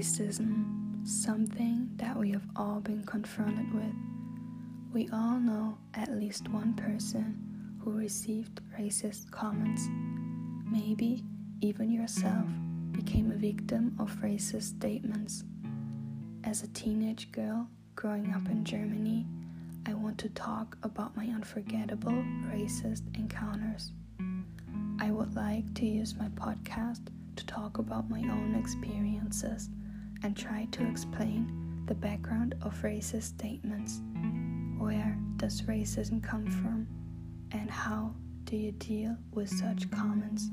Racism, something that we have all been confronted with. We all know at least one person who received racist comments. Maybe even yourself became a victim of racist statements. As a teenage girl growing up in Germany, I want to talk about my unforgettable racist encounters. I would like to use my podcast to talk about my own experiences and try to explain the background of racist statements. Where does racism come from? And how do you deal with such comments?